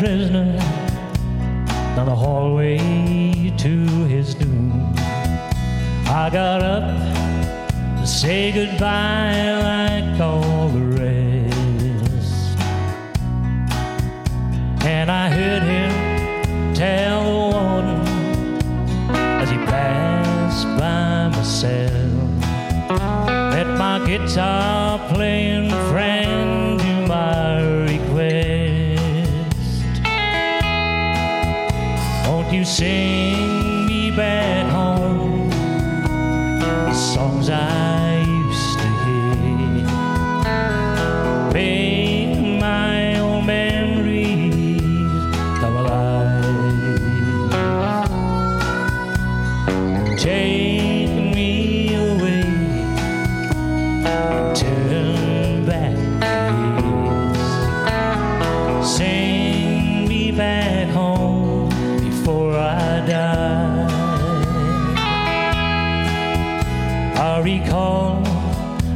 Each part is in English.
prisoner down the hallway to his doom. I got up to say goodbye like all the rest. And I heard him tell the warden as he passed by my cell that my guitar playing friend you sing me back I recall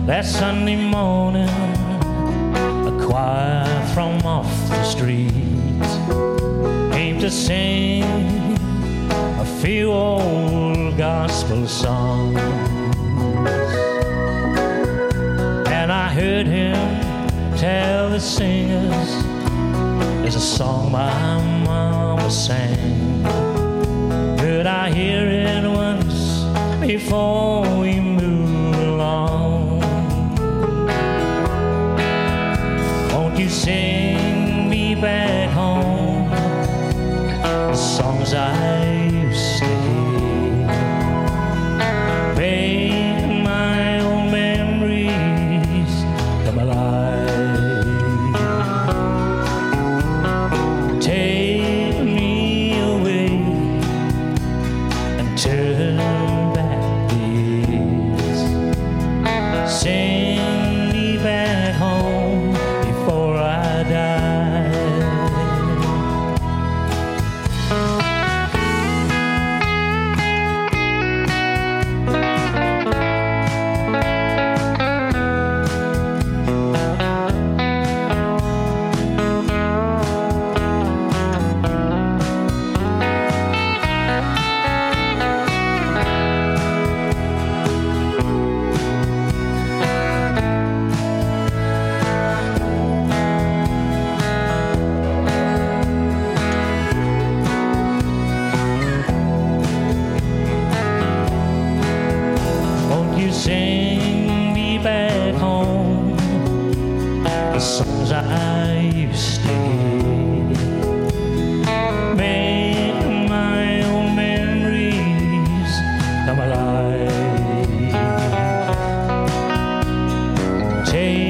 that Sunday morning, a choir from off the street came to sing a few old gospel songs and I heard him tell the singers there's a song my mama sang. Hear it once before we move along? Won't you sing me back home the songs I songs I used to hear? Make my old memories come alive. Take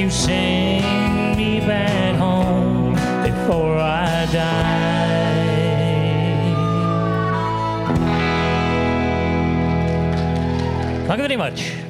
you sing me back home before I die? Thank you very much.